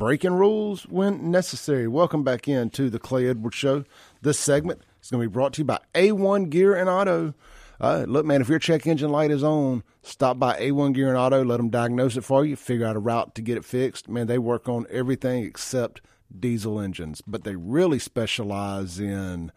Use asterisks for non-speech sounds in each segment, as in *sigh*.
breaking rules when necessary. Welcome back in to the Clay Edwards Show. This segment is going to be brought to you by A1 Gear and Auto. Uh, look, man, if your check engine light is on, stop by A1 Gear and Auto. Let them diagnose it for you. Figure out a route to get it fixed. Man, they work on everything except diesel engines, but they really specialize in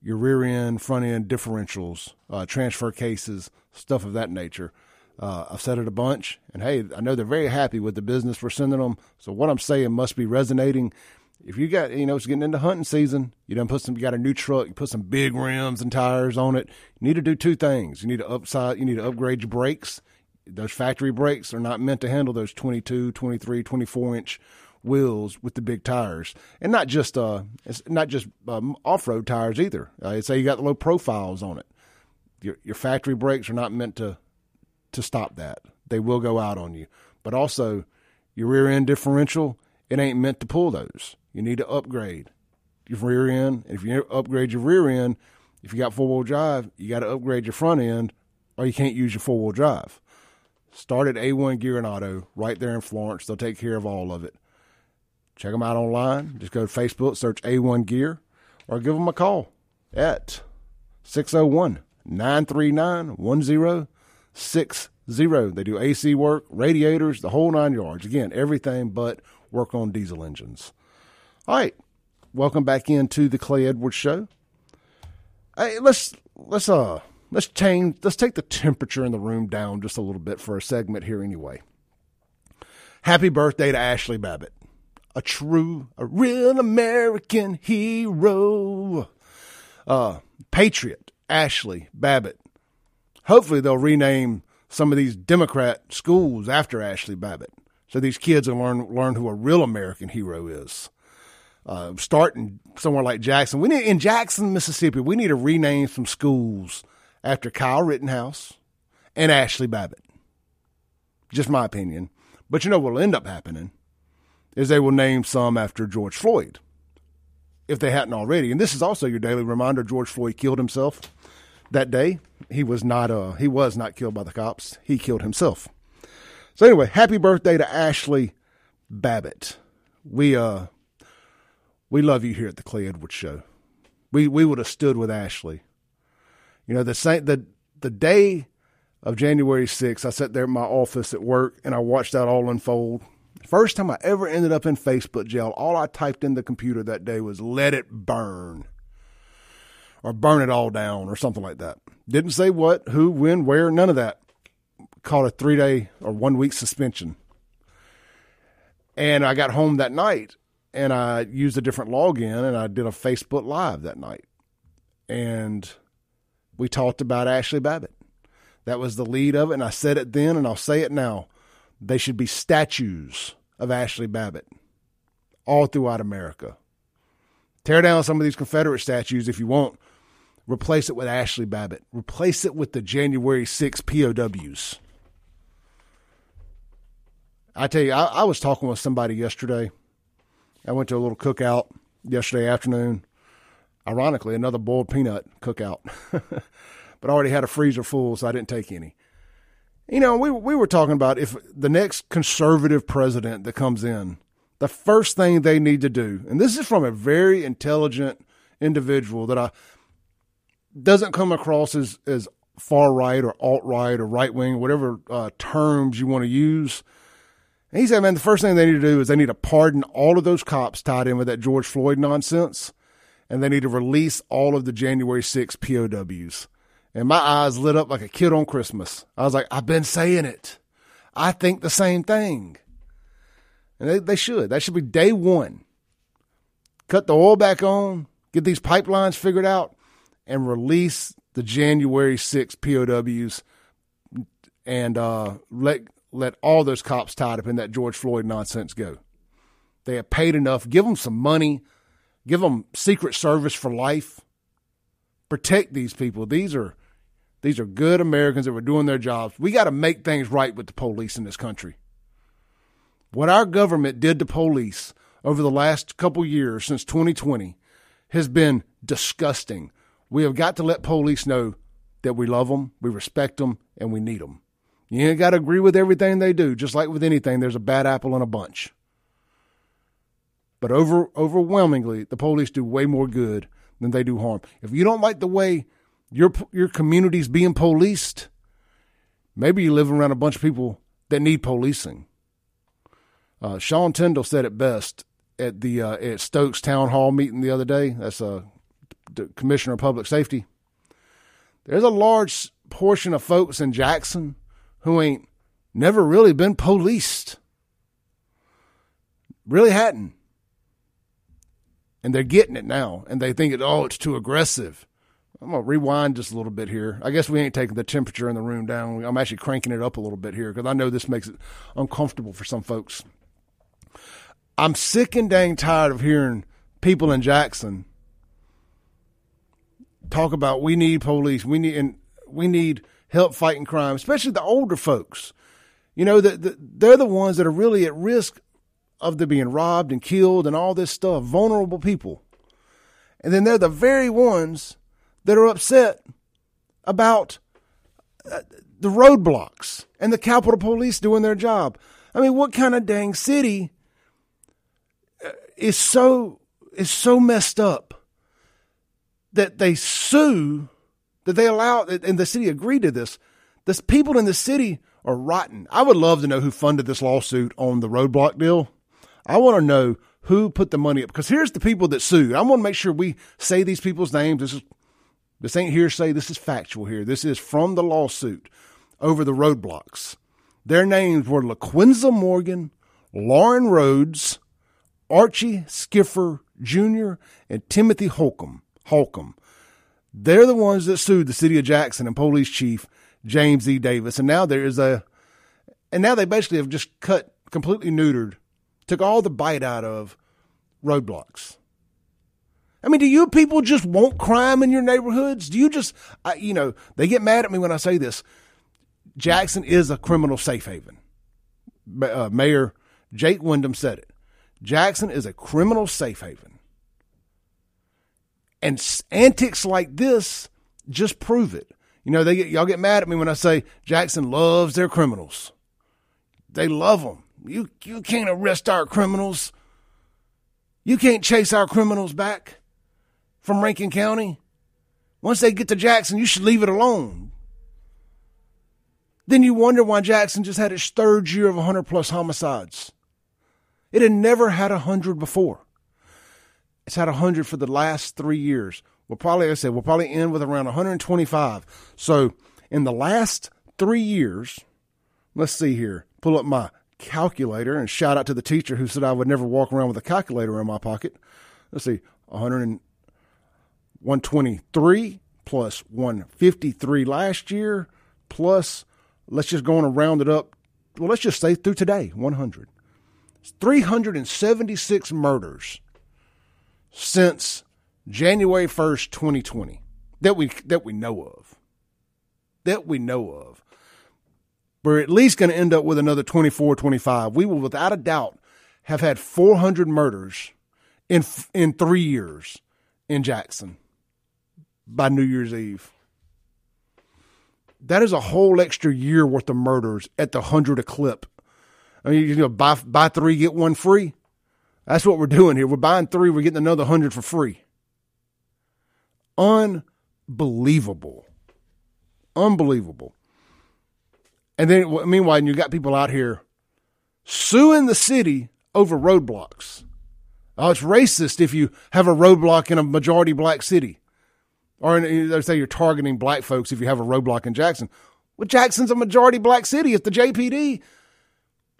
your rear end, front end differentials, uh, transfer cases, stuff of that nature. Uh, I've said it a bunch, and hey, I know they're very happy with the business we're sending them. So what I'm saying must be resonating. If you got, you know, it's getting into hunting season, you done put some, you got a new truck, you put some big rims and tires on it. You need to do two things. You need to upside, you need to upgrade your brakes. Those factory brakes are not meant to handle those 22, 23, 24 inch wheels with the big tires, and not just uh, it's not just um, off road tires either. Uh, say you got the low profiles on it. Your your factory brakes are not meant to to stop that. They will go out on you. But also, your rear end differential, it ain't meant to pull those. You need to upgrade your rear end. If you upgrade your rear end, if you got four wheel drive, you got to upgrade your front end, or you can't use your four wheel drive. Start at A1 Gear and Auto right there in Florence. They'll take care of all of it. Check them out online. Just go to Facebook, search A1 Gear, or give them a call at 601 939 1060. They do AC work, radiators, the whole nine yards. Again, everything but work on diesel engines. All right. Welcome back into the Clay Edwards show. Hey, let's let's uh let's change let's take the temperature in the room down just a little bit for a segment here anyway. Happy birthday to Ashli Babbitt a true, a real American hero. Uh, Patriot, Ashli Babbitt. Hopefully they'll rename some of these Democrat schools after Ashli Babbitt. So these kids will learn, learn who a real American hero is. Uh, starting somewhere like Jackson. We need, in Jackson, Mississippi, we need to rename some schools after Kyle Rittenhouse and Ashli Babbitt. Just my opinion. But you know what'll end up happening? is they will name some after George Floyd, if they hadn't already. And this is also your daily reminder: George Floyd killed himself that day. He was not uh he was not killed by the cops. He killed himself. So anyway, happy birthday to Ashli Babbitt. We uh we love you here at the Clay Edwards Show. We we would have stood with Ashli. You know the same the the day of January 6th, I sat there in my office at work and I watched that all unfold. First time I ever ended up in Facebook jail, all I typed in the computer that day was let it burn or burn it all down or something like that. Didn't say what, who, when, where, none of that. Called a three day or one week suspension. And I got home that night and I used a different login and I did a Facebook Live that night. And we talked about Ashli Babbitt. That was the lead of it. And I said it then and I'll say it now. They should be statues of Ashli Babbitt all throughout America. Tear down some of these Confederate statues if you want. Replace it with Ashli Babbitt. Replace it with the January 6 POWs. I tell you, I, I was talking with somebody yesterday. I went to a little cookout yesterday afternoon. Ironically, another boiled peanut cookout. *laughs* but I already had a freezer full, so I didn't take any. You know, we we were talking about if the next conservative president that comes in, the first thing they need to do, and this is from a very intelligent individual that I doesn't come across as as far right or alt right or right wing, whatever uh, terms you want to use. And he said, man, the first thing they need to do is they need to pardon all of those cops tied in with that George Floyd nonsense, and they need to release all of the January 6 POWs and my eyes lit up like a kid on Christmas. I was like, I've been saying it. I think the same thing. And they, they should. That should be day one. Cut the oil back on, get these pipelines figured out, and release the January 6 POWs and uh, let let all those cops tied up in that George Floyd nonsense go. They have paid enough. Give them some money. Give them Secret Service for life. Protect these people. These are these are good Americans that were doing their jobs. We got to make things right with the police in this country. What our government did to police over the last couple years since 2020 has been disgusting. We have got to let police know that we love them, we respect them, and we need them. You ain't got to agree with everything they do. Just like with anything, there's a bad apple in a bunch. but over overwhelmingly, the police do way more good than they do harm. If you don't like the way your your community's being policed, maybe you live around a bunch of people that need policing. Uh, Sean Tindell said it best at the uh, at Stokes Town Hall meeting the other day. That's a commissioner of public safety. There's a large portion of folks in Jackson who ain't never really been policed. Really hadn't. And they're getting it now, and they think. Oh, it's too aggressive. I'm gonna rewind just a little bit here. I guess we ain't taking the temperature in the room down. I'm actually cranking it up a little bit here because I know this makes it uncomfortable for some folks. I'm sick and dang tired of hearing people in Jackson talk about we need police, we need and we need help fighting crime, especially the older folks. You know that the, they're the ones that are really at risk of them being robbed and killed and all this stuff, vulnerable people. And then they're the very ones that are upset about uh, the roadblocks and the Capitol Police doing their job. I mean, what kind of dang city uh, is so is so messed up that they sue that they allow and the city agreed to this. The people in the city are rotten. I would love to know who funded this lawsuit on the roadblock deal. I want to know who put the money up because here's the people that sued. I want to make sure we say these people's names. This is this ain't hearsay. This is factual here. This is from the lawsuit over the roadblocks. Their names were LaQuinza Morgan, Lauren Rhodes, Archie Skiffer Jr., and Timothy Holcomb. Holcomb. They're the ones that sued the city of Jackson and police chief James E. Davis. And now there is a, and now they basically have just cut, completely neutered, took all the bite out of roadblocks. I mean, do you people just want crime in your neighborhoods? Do you just, I, you know, they get mad at me when I say this. Jackson is a criminal safe haven. Uh, Mayor Jake Wyndham said it. Jackson is a criminal safe haven. And antics like this just prove it. You know, they get, y'all get mad at me when I say Jackson loves their criminals. They love them. You you can't arrest our criminals. You can't chase our criminals back from Rankin County. Once they get to Jackson, you should leave it alone. Then you wonder why Jackson just had its third year of 100 plus homicides. It had never had 100 before. It's had 100 for the last three years. We'll probably, like I said, we'll probably end with around 125. So in the last three years, let's see here, pull up my calculator and shout out to the teacher who said I would never walk around with a calculator in my pocket. Let's see, 100 123 plus 153 last year plus, let's just go on and round it up. Well, let's just say through today, 100. 376 murders since January 1st, 2020 that we that we know of. That we know of. We're at least going to end up with another 24, 25. We will without a doubt have had 400 murders in in 3 years in Jackson by New Year's Eve. That is a whole extra year worth of murders at the 100 a clip. I mean, you know, buy buy 3 get one free. That's what we're doing here. We're buying three, we're getting another hundred for free. Unbelievable. Unbelievable. And then, meanwhile, you got people out here suing the city over roadblocks. Oh, it's racist if you have a roadblock in a majority black city. Or they say you're targeting black folks if you have a roadblock in Jackson. Well, Jackson's a majority black city. If the JPD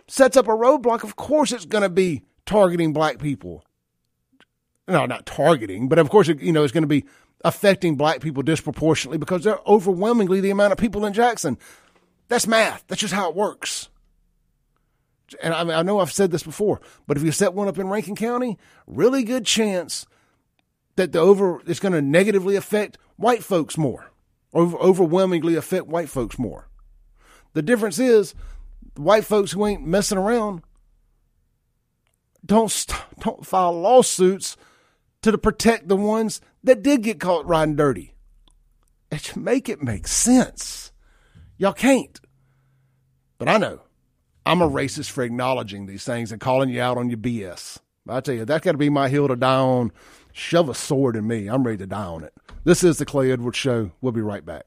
sets up a roadblock, of course it's going to be targeting black people. No, not targeting, but of course, you know, it's going to be affecting black people disproportionately because they're overwhelmingly the amount of people in Jackson. That's math. That's just how it works. And I, mean, I know I've said this before, but if you set one up in Rankin County, really good chance that the over it's going to negatively affect white folks more, over, overwhelmingly affect white folks more. The difference is, white folks who ain't messing around don't don't file lawsuits to protect the ones that did get caught riding dirty. It make it make sense. Y'all can't. But I know I'm a racist for acknowledging these things and calling you out on your BS. I tell you, that's got to be my hill to die on. Shove a sword in me. I'm ready to die on it. This is the Clay Edwards Show. We'll be right back.